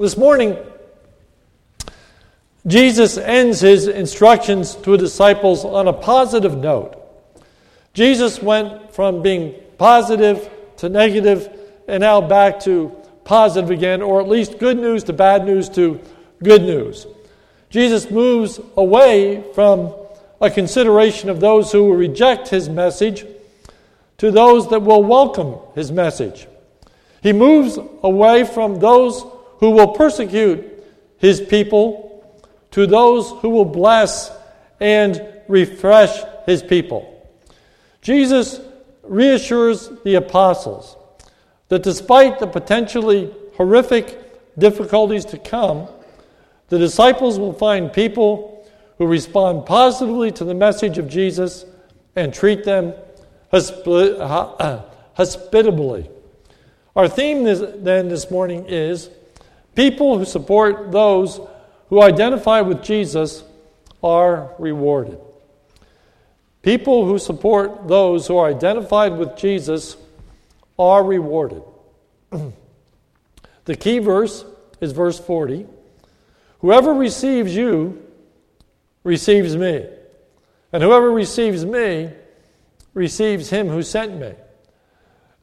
This morning, Jesus ends his instructions to his disciples on a positive note. Jesus went from being positive to negative and now back to positive again, or at least good news to bad news to good news. Jesus moves away from a consideration of those who will reject his message to those that will welcome his message. He moves away from those who will persecute his people to those who will bless and refresh his people. Jesus reassures the apostles that despite the potentially horrific difficulties to come, the disciples will find people who respond positively to the message of Jesus and treat them uh, hospitably. Our theme then this morning is People who support those who identify with Jesus are rewarded. People who support those who are identified with Jesus are rewarded. the key verse is verse 40 Whoever receives you receives me, and whoever receives me receives him who sent me.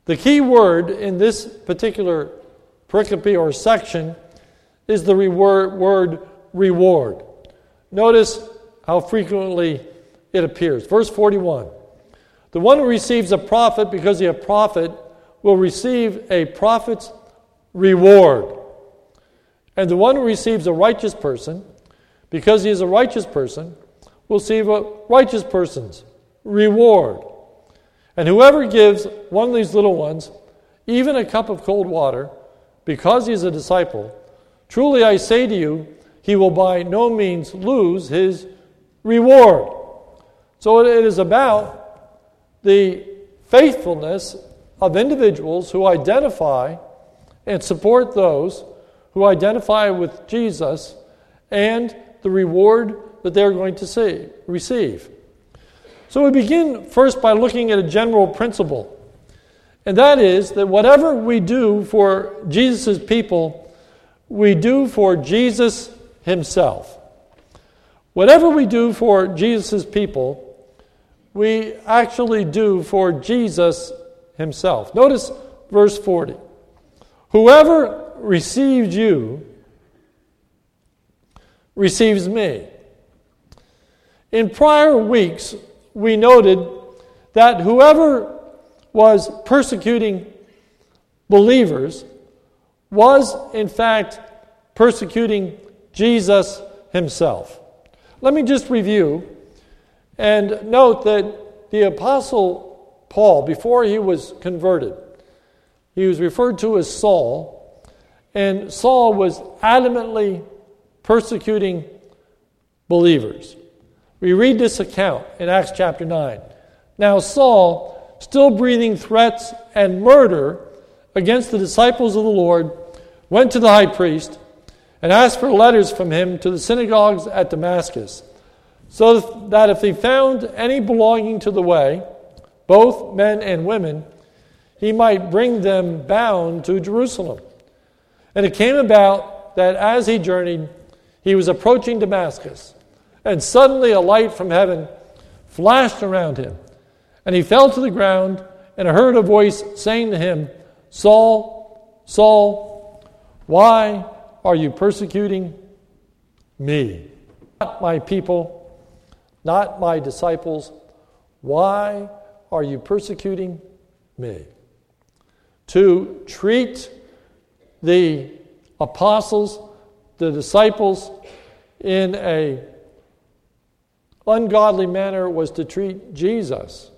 The key word in this particular pericope or section is the reward, word reward. Notice how frequently it appears. Verse 41 The one who receives a prophet because he a prophet will receive a prophet's reward. And the one who receives a righteous person because he is a righteous person will receive a righteous person's reward. And whoever gives one of these little ones even a cup of cold water because he is a disciple, truly I say to you, he will by no means lose his reward. So it is about the faithfulness of individuals who identify and support those who identify with Jesus and the reward that they're going to see, receive. So we begin first by looking at a general principle. And that is that whatever we do for Jesus' people, we do for Jesus himself. Whatever we do for Jesus' people, we actually do for Jesus himself. Notice verse 40. Whoever receives you receives me. In prior weeks, we noted that whoever was persecuting believers was, in fact, persecuting Jesus himself. Let me just review and note that the Apostle Paul, before he was converted, he was referred to as Saul, and Saul was adamantly persecuting believers. We read this account in Acts chapter 9. Now, Saul still breathing threats and murder against the disciples of the Lord, went to the high priest and asked for letters from him to the synagogues at Damascus, so that if he found any belonging to the way, both men and women, he might bring them bound to Jerusalem. And it came about that as he journeyed, he was approaching Damascus, and suddenly a light from heaven flashed around him. And he fell to the ground, and heard a voice saying to him, Saul, Saul, why are you persecuting me? Not my people, not my disciples. Why are you persecuting me? To treat the apostles, the disciples, in a ungodly manner was to treat Jesus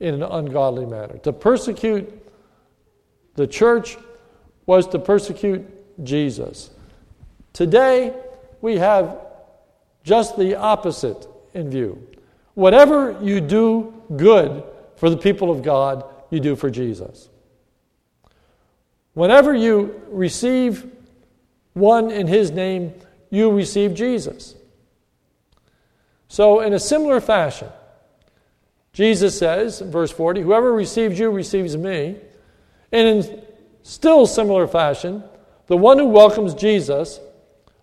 in an ungodly manner. To persecute the church was to persecute Jesus. Today, we have just the opposite in view. Whatever you do good for the people of God, you do for Jesus. Whenever you receive one in His name, you receive Jesus. So, in a similar fashion, Jesus says in verse 40, Whoever receives you receives me. And in still similar fashion, The one who welcomes Jesus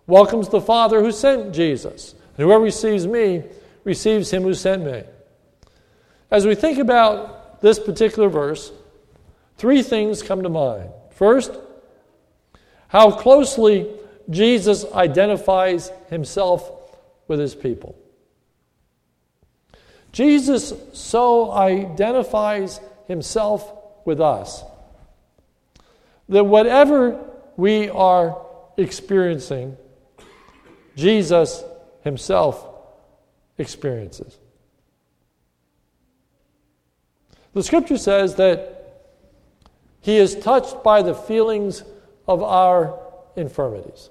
welcomes the Father who sent Jesus. And whoever receives me receives him who sent me. As we think about this particular verse, three things come to mind. First, how closely Jesus identifies himself with his people. Jesus so identifies himself with us that whatever we are experiencing, Jesus himself experiences. The scripture says that he is touched by the feelings of our infirmities.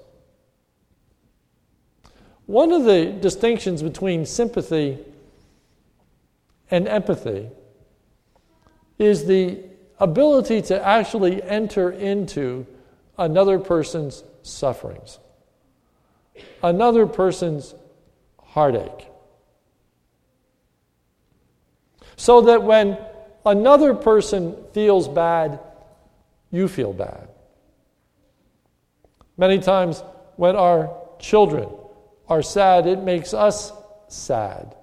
One of the distinctions between sympathy and empathy is the ability to actually enter into another person's sufferings, another person's heartache. So that when another person feels bad, you feel bad. Many times when our children are sad, it makes us sad.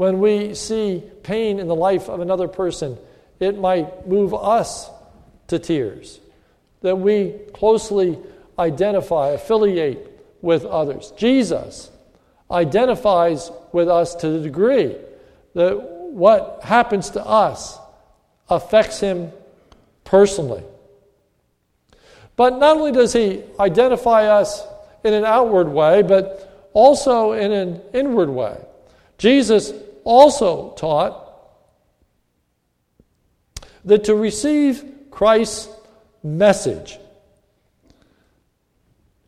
When we see pain in the life of another person, it might move us to tears. That we closely identify, affiliate with others. Jesus identifies with us to the degree that what happens to us affects him personally. But not only does he identify us in an outward way, but also in an inward way. Jesus also taught that to receive Christ's message,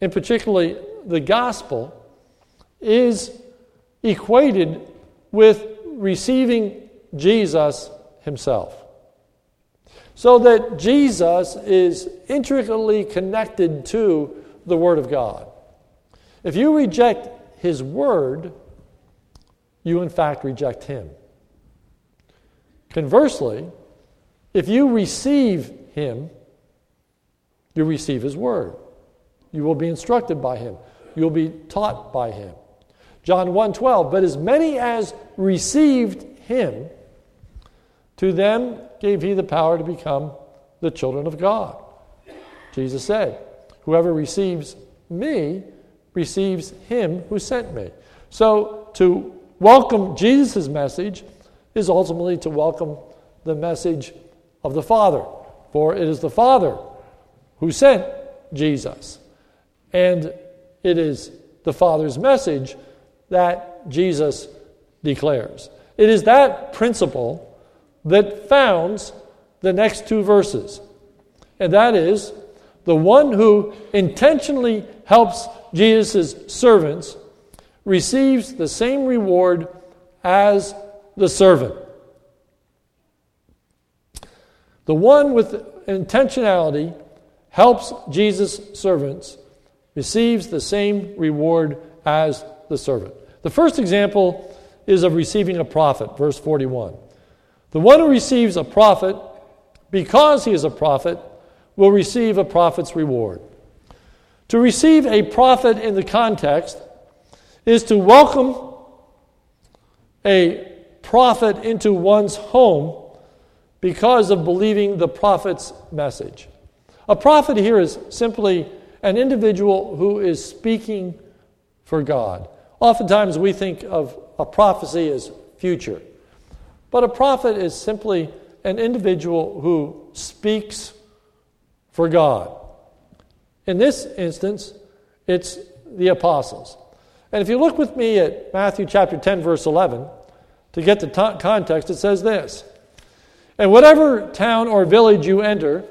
and particularly the gospel, is equated with receiving Jesus himself. So that Jesus is intricately connected to the Word of God. If you reject His Word, you in fact reject Him. Conversely, if you receive Him, you receive His Word. You will be instructed by Him. You will be taught by Him. John 1:12, but as many as received Him, to them gave He the power to become the children of God. Jesus said, Whoever receives me receives Him who sent me. So to welcome Jesus' message is ultimately to welcome the message of the Father, for it is the Father who sent Jesus. And it is the Father's message that Jesus declares. It is that principle that founds the next two verses. And that is the one who intentionally helps Jesus' servants receives the same reward as the servant. The one with intentionality helps Jesus' servants receives the same reward as the servant. The first example is of receiving a prophet, verse 41. The one who receives a prophet, because he is a prophet, will receive a prophet's reward. To receive a prophet in the context is to welcome a prophet into one's home because of believing the prophet's message. A prophet here is simply an individual who is speaking for God. Oftentimes we think of a prophecy as future, but a prophet is simply an individual who speaks for God. In this instance, it's the apostles. And if you look with me at Matthew chapter 10, verse 11, to get the t- context, it says this and whatever town or village you enter,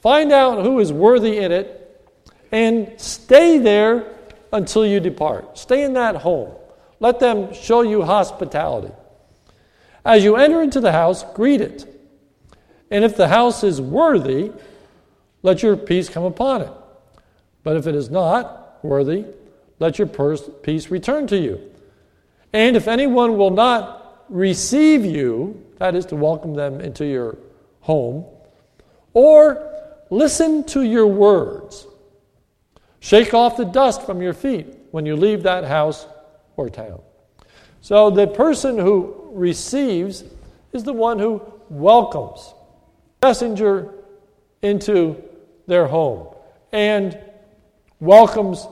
find out who is worthy in it and stay there until you depart. Stay in that home. Let them show you hospitality. As you enter into the house, greet it. And if the house is worthy, let your peace come upon it. But if it is not worthy, let your peace return to you. And if anyone will not receive you, that is to welcome them into your home, or listen to your words. Shake off the dust from your feet when you leave that house or town. So the person who receives is the one who welcomes messenger into their home and welcomes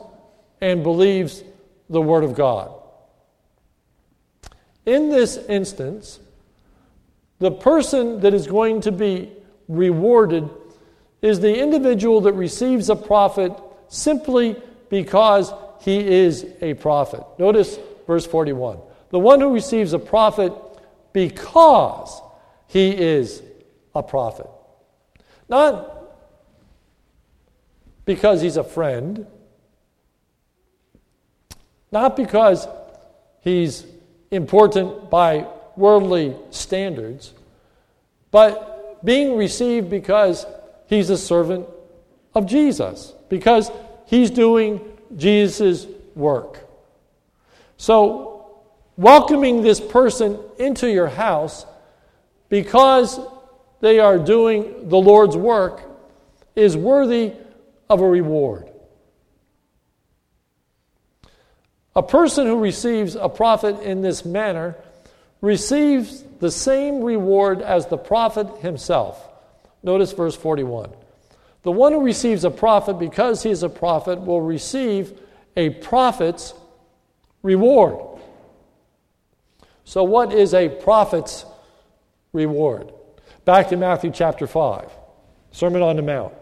and believes the word of God. In this instance, the person that is going to be rewarded is the individual that receives a prophet simply because he is a prophet. Notice verse 41. The one who receives a prophet because he is a prophet. Not because he's a friend, not because he's important by worldly standards, but being received because he's a servant of Jesus, because he's doing Jesus' work. So, welcoming this person into your house because they are doing the Lord's work is worthy of a reward. A person who receives a prophet in this manner receives the same reward as the prophet himself. Notice verse 41. The one who receives a prophet because he is a prophet will receive a prophet's reward. So, what is a prophet's reward? Back to Matthew chapter 5, Sermon on the Mount.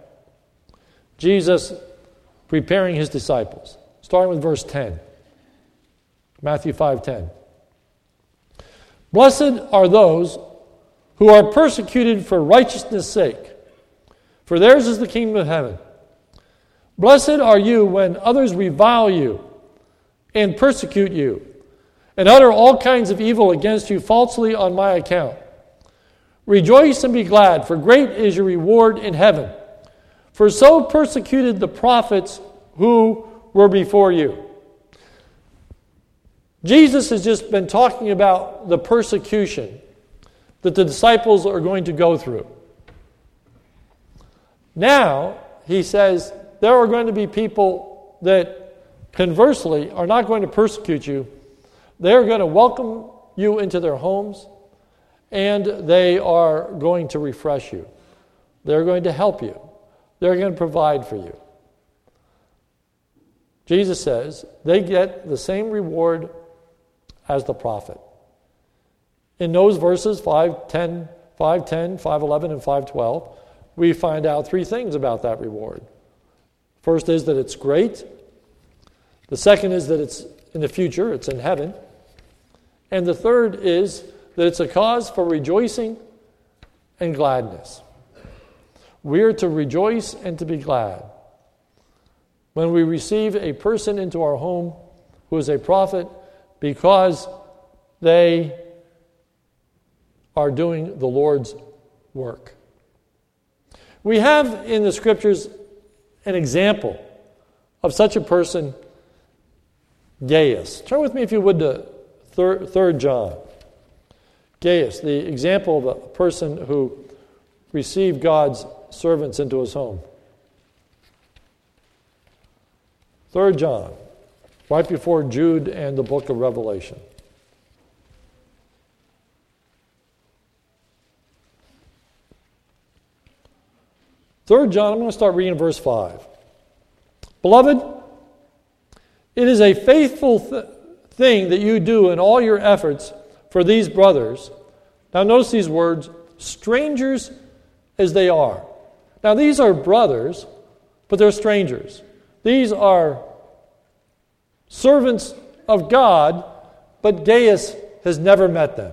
Jesus preparing his disciples, starting with verse 10. Matthew 5:10. Blessed are those who are persecuted for righteousness' sake, for theirs is the kingdom of heaven. Blessed are you when others revile you and persecute you and utter all kinds of evil against you falsely on my account. Rejoice and be glad, for great is your reward in heaven. For so persecuted the prophets who were before you. Jesus has just been talking about the persecution that the disciples are going to go through. Now, he says, there are going to be people that conversely are not going to persecute you. They're going to welcome you into their homes and they are going to refresh you. They're going to help you. They're going to provide for you. Jesus says they get the same reward as the prophet. In those verses 510, 510, 511, and 512, we find out three things about that reward. First is that it's great. The second is that it's in the future, it's in heaven. And the third is that it's a cause for rejoicing and gladness. We are to rejoice and to be glad. When we receive a person into our home who is a prophet, because they are doing the Lord's work. We have in the scriptures an example of such a person, Gaius. Turn with me, if you would, to 3 John. Gaius, the example of a person who received God's servants into his home. 3 John right before Jude and the book of Revelation. Third John, I'm going to start reading verse 5. Beloved, it is a faithful th- thing that you do in all your efforts for these brothers. Now, notice these words strangers as they are. Now, these are brothers, but they're strangers. These are servants of God, but Gaius has never met them.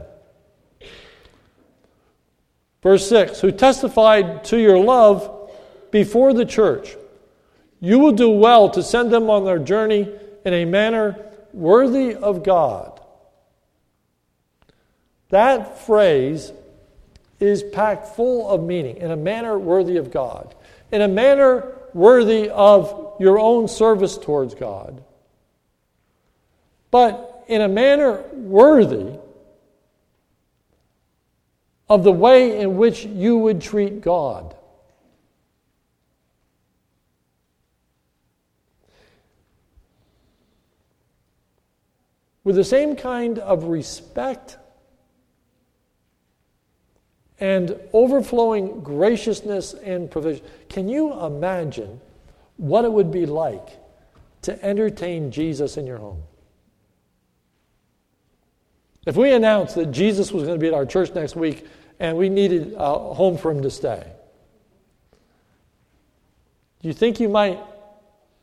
Verse 6 Who testified to your love before the church. You will do well to send them on their journey in a manner worthy of God. That phrase is packed full of meaning in a manner worthy of God, in a manner worthy of your own service towards God but in a manner worthy of the way in which you would treat God. With the same kind of respect and overflowing graciousness and provision. Can you imagine what it would be like to entertain Jesus in your home? If we announced that Jesus was going to be at our church next week and we needed a home for him to stay, do you think you might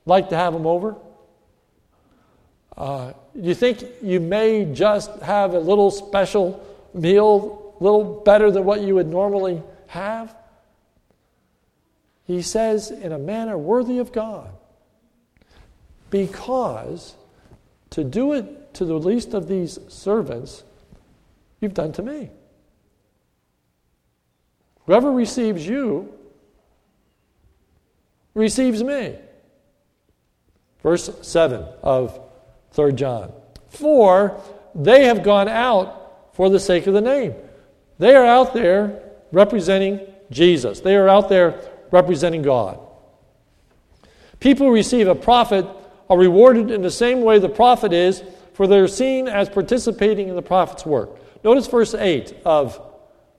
like to have him over? Uh, do you think you may just have a little special meal, a little better than what you would normally have? He says, in a manner worthy of God, because to do it to the least of these servants, you've done to me. Whoever receives you receives me. Verse 7 of 3 John. For they have gone out for the sake of the name. They are out there representing Jesus, they are out there representing God. People who receive a prophet are rewarded in the same way the prophet is, for they're seen as participating in the prophet's work. Notice verse 8 of,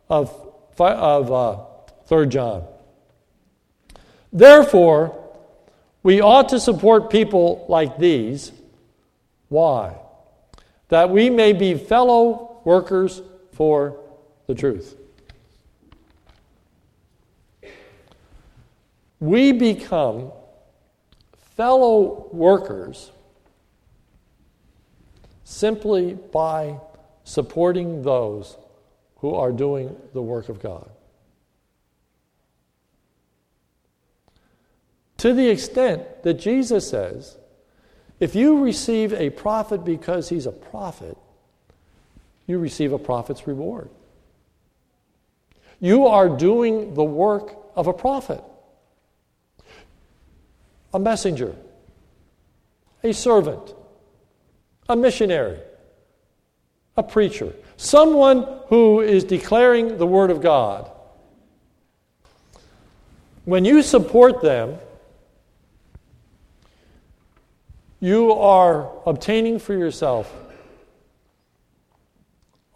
of, of uh, 3 John. Therefore, we ought to support people like these. Why? That we may be fellow workers for the truth. We become fellow workers simply by supporting those who are doing the work of God. To the extent that Jesus says, if you receive a prophet because he's a prophet, you receive a prophet's reward. You are doing the work of a prophet, a messenger, a servant, a missionary, a preacher, someone who is declaring the Word of God. When you support them, you are obtaining for yourself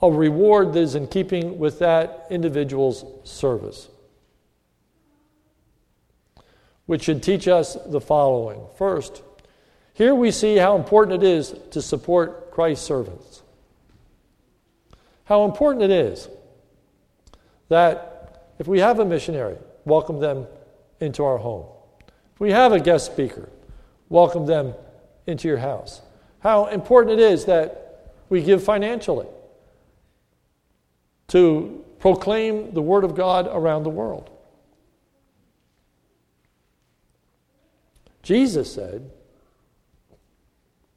a reward that is in keeping with that individual's service. Which should teach us the following. First, here we see how important it is to support Christ's servants. How important it is that if we have a missionary, welcome them into our home. If we have a guest speaker, welcome them into your house. How important it is that we give financially to proclaim the Word of God around the world. Jesus said,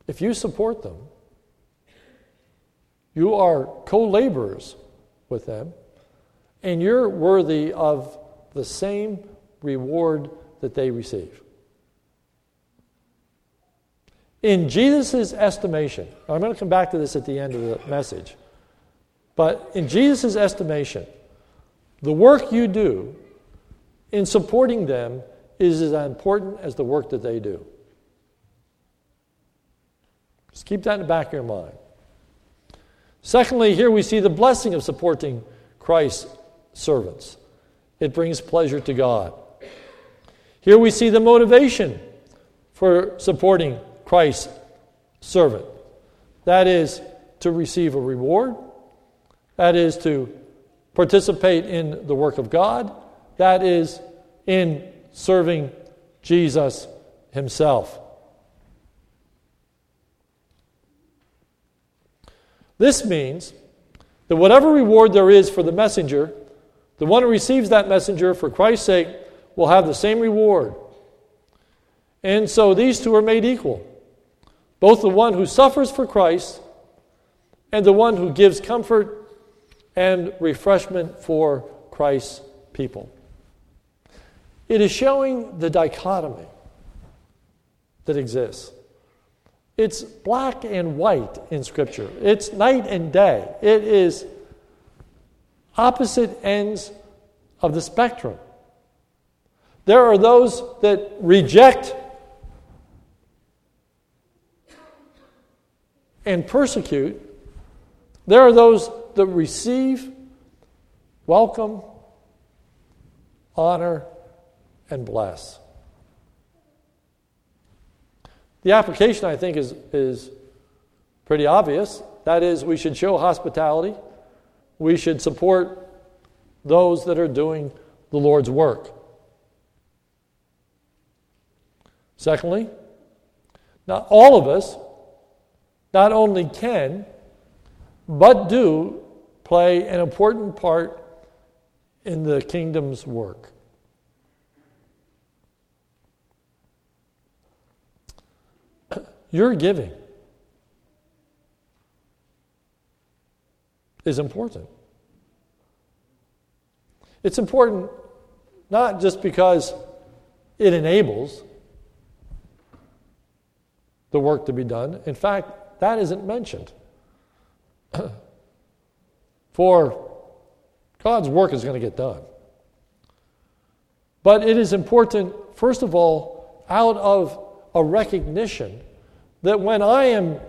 if you support them, you are co laborers with them, and you're worthy of the same reward that they receive. In Jesus' estimation, I'm going to come back to this at the end of the message, but in Jesus' estimation, the work you do in supporting them is as important as the work that they do. Just keep that in the back of your mind. Secondly, here we see the blessing of supporting Christ's servants. It brings pleasure to God. Here we see the motivation for supporting Christ's servant. That is to receive a reward, that is to participate in the work of God, that is in serving Jesus himself. This means that whatever reward there is for the messenger, the one who receives that messenger for Christ's sake will have the same reward. And so these two are made equal. Both the one who suffers for Christ and the one who gives comfort and refreshment for Christ's people. It is showing the dichotomy that exists. It's black and white in Scripture, it's night and day. It is opposite ends of the spectrum. There are those that reject and persecute, there are those that receive, welcome, honor, and bless. The application, I think, is, is pretty obvious. That is, we should show hospitality, we should support those that are doing the Lord's work. Secondly, not all of us not only can, but do play an important part in the kingdom's work. Your giving is important. It's important not just because it enables the work to be done. In fact, that isn't mentioned. For God's work is going to get done. But it is important, first of all, out of a recognition that when I am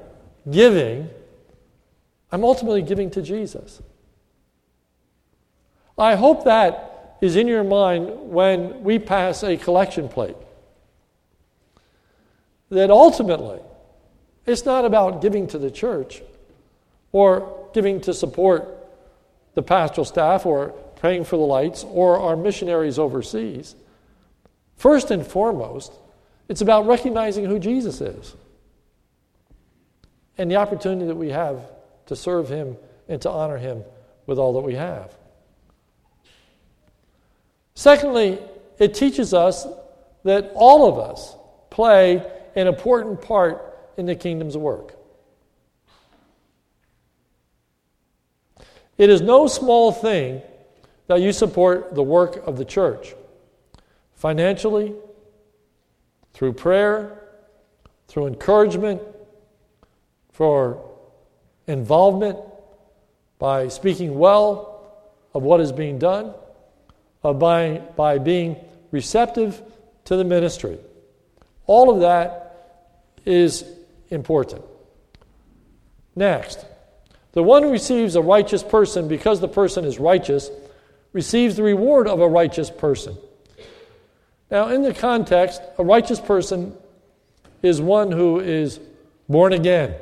giving, I'm ultimately giving to Jesus. I hope that is in your mind when we pass a collection plate. That ultimately, it's not about giving to the church or giving to support the pastoral staff or praying for the lights or our missionaries overseas. First and foremost, it's about recognizing who Jesus is and the opportunity that we have to serve him and to honor him with all that we have. Secondly, it teaches us that all of us play an important part in the kingdom's work. It is no small thing that you support the work of the church financially, through prayer, through encouragement, for involvement, by speaking well of what is being done by, by being receptive to the ministry. All of that is important. Next, the one who receives a righteous person because the person is righteous receives the reward of a righteous person. Now, in the context, a righteous person is one who is born again.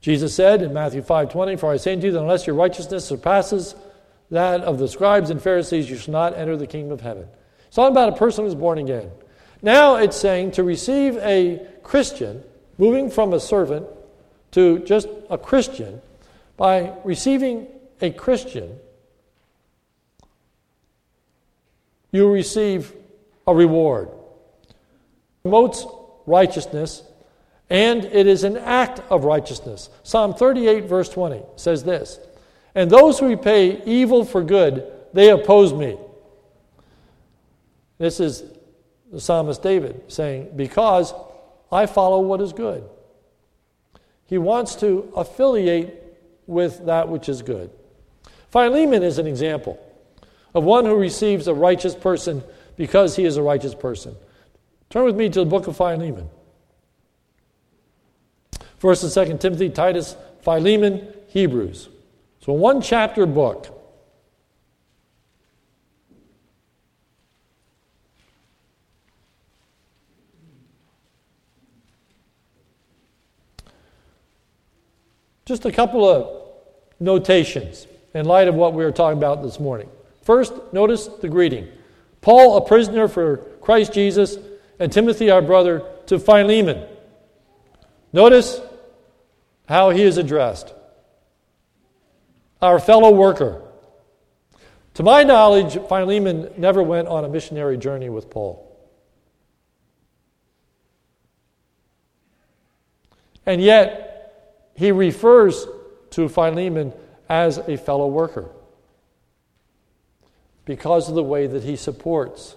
Jesus said in Matthew 5:20, "For I say unto you that unless your righteousness surpasses that of the scribes and Pharisees, you shall not enter the kingdom of heaven. It's all about a person who's born again. Now it's saying to receive a Christian, moving from a servant to just a Christian, by receiving a Christian, you receive a reward. Promotes righteousness, and it is an act of righteousness. Psalm 38, verse 20 says this and those who repay evil for good, they oppose me. This is the psalmist David saying, Because I follow what is good. He wants to affiliate with that which is good. Philemon is an example of one who receives a righteous person because he is a righteous person. Turn with me to the book of Philemon. First and Second Timothy, Titus, Philemon, Hebrews. So, one chapter book. Just a couple of notations in light of what we were talking about this morning. First, notice the greeting Paul, a prisoner for Christ Jesus, and Timothy, our brother, to Philemon. Notice how he is addressed our fellow worker. To my knowledge, Philemon never went on a missionary journey with Paul. And yet, he refers to Philemon as a fellow worker because of the way that he supports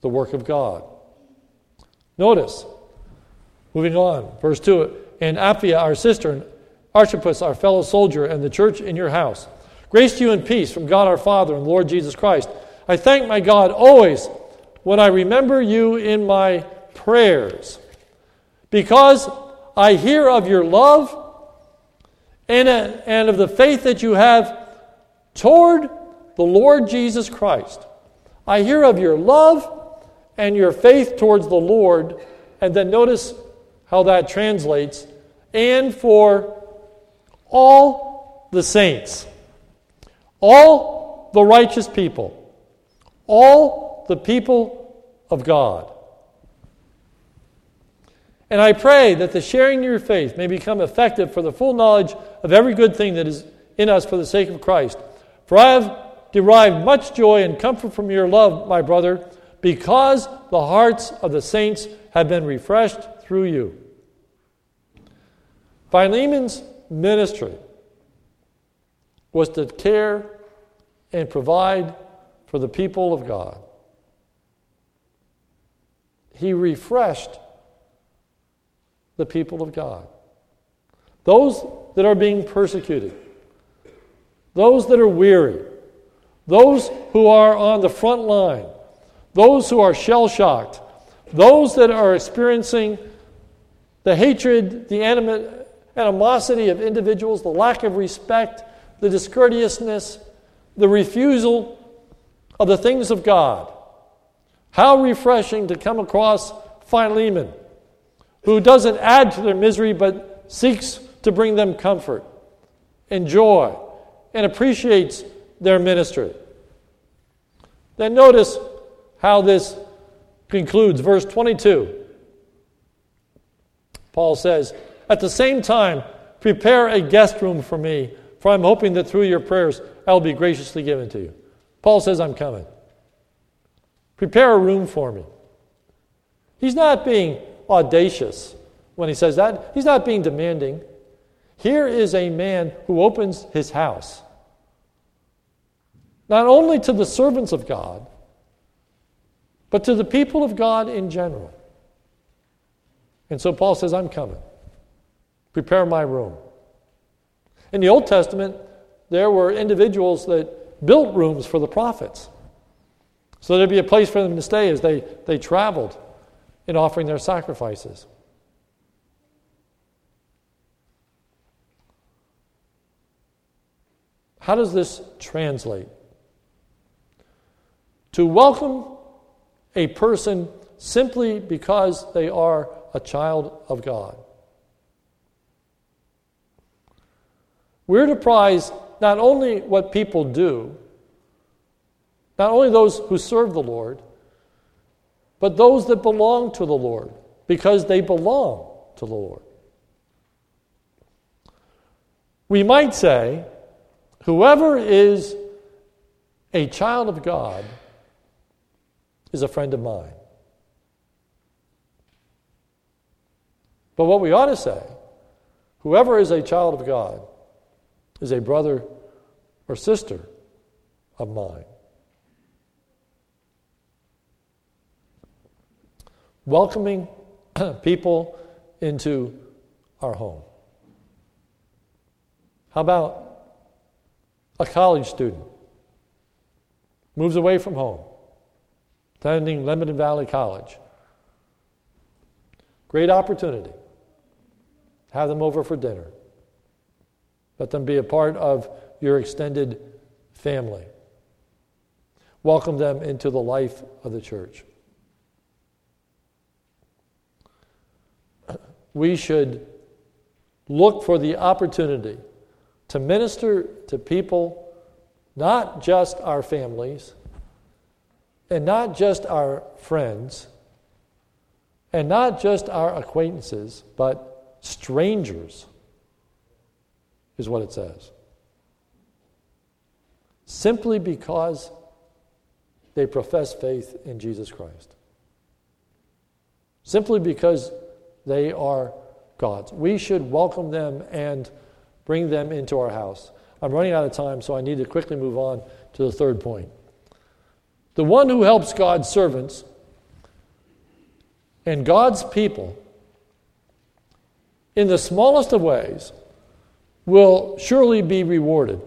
the work of God. Notice, moving on, verse 2 and Apphia, our sister, and Archippus, our fellow soldier, and the church in your house. Grace to you and peace from God our Father and Lord Jesus Christ. I thank my God always when I remember you in my prayers. because I hear of your love and, uh, and of the faith that you have toward the Lord Jesus Christ. I hear of your love and your faith towards the Lord. And then notice how that translates and for all the saints, all the righteous people, all the people of God. And I pray that the sharing of your faith may become effective for the full knowledge of every good thing that is in us for the sake of Christ. For I have derived much joy and comfort from your love, my brother, because the hearts of the saints have been refreshed through you. Philemon's ministry was to care and provide for the people of God. He refreshed the people of God. Those that are being persecuted, those that are weary, those who are on the front line, those who are shell shocked, those that are experiencing the hatred, the animosity of individuals, the lack of respect, the discourteousness, the refusal of the things of God. How refreshing to come across Philemon who doesn't add to their misery but seeks to bring them comfort and joy and appreciates their ministry. Then notice how this concludes. Verse 22. Paul says, At the same time, prepare a guest room for me, for I'm hoping that through your prayers I will be graciously given to you. Paul says, I'm coming. Prepare a room for me. He's not being audacious when he says that. He's not being demanding. Here is a man who opens his house, not only to the servants of God, but to the people of God in general. And so Paul says, I'm coming. Prepare my room. In the Old Testament, there were individuals that built rooms for the prophets. So there'd be a place for them to stay as they, they traveled in offering their sacrifices. How does this translate? To welcome a person simply because they are a child of God. We're to prize not only what people do, not only those who serve the Lord, but those that belong to the Lord, because they belong to the Lord. We might say, whoever is a child of God is a friend of mine. But what we ought to say, whoever is a child of God is a brother or sister of mine. welcoming people into our home. How about a college student moves away from home, attending Lebanon Valley College? Great opportunity. Have them over for dinner. Let them be a part of your extended family. Welcome them into the life of the church. we should look for the opportunity to minister to people, not just our families, and not just our friends, and not just our acquaintances, but strangers, is what it says. Simply because they profess faith in Jesus Christ. Simply because they are God's. We should welcome them and bring them into our house. I'm running out of time, so I need to quickly move on to the third point. The one who helps God's servants and God's people in the smallest of ways will surely be rewarded.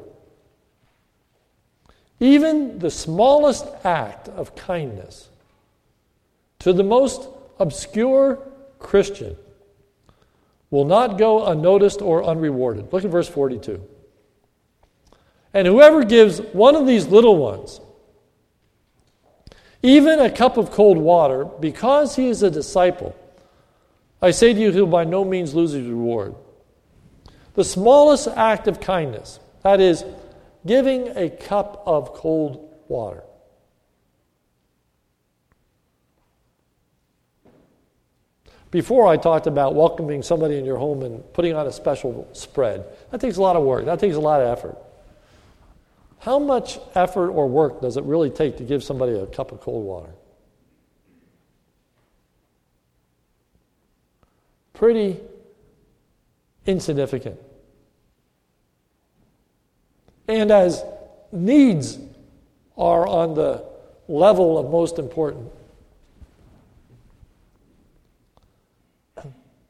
Even the smallest act of kindness to the most obscure Christian will not go unnoticed or unrewarded. Look at verse 42. And whoever gives one of these little ones, even a cup of cold water, because he is a disciple, I say to you, he'll by no means lose his reward. The smallest act of kindness, that is, giving a cup of cold water. Before I talked about welcoming somebody in your home and putting on a special spread. That takes a lot of work, that takes a lot of effort. How much effort or work does it really take to give somebody a cup of cold water? Pretty insignificant. And as needs are on the level of most important,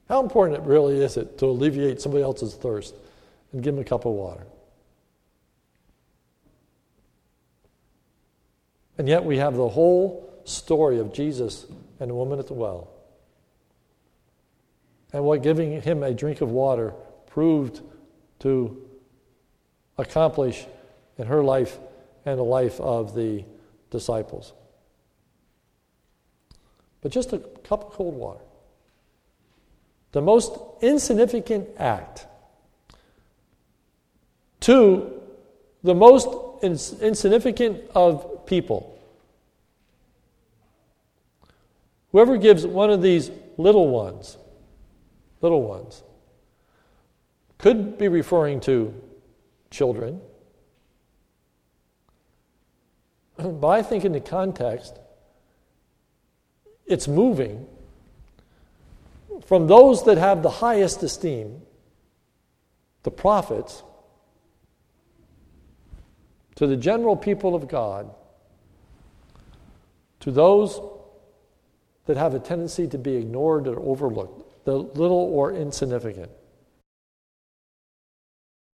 how important it really is it to alleviate somebody else's thirst and give them a cup of water? And yet we have the whole story of Jesus and the woman at the well. And what giving him a drink of water proved to accomplish in her life and the life of the disciples. But just a cup of cold water. The most insignificant act to the most ins- insignificant of people. Whoever gives one of these little ones, little ones, could be referring to children. But I think in the context, it's moving from those that have the highest esteem, the prophets, to the general people of God, to those that have a tendency to be ignored or overlooked, the little or insignificant.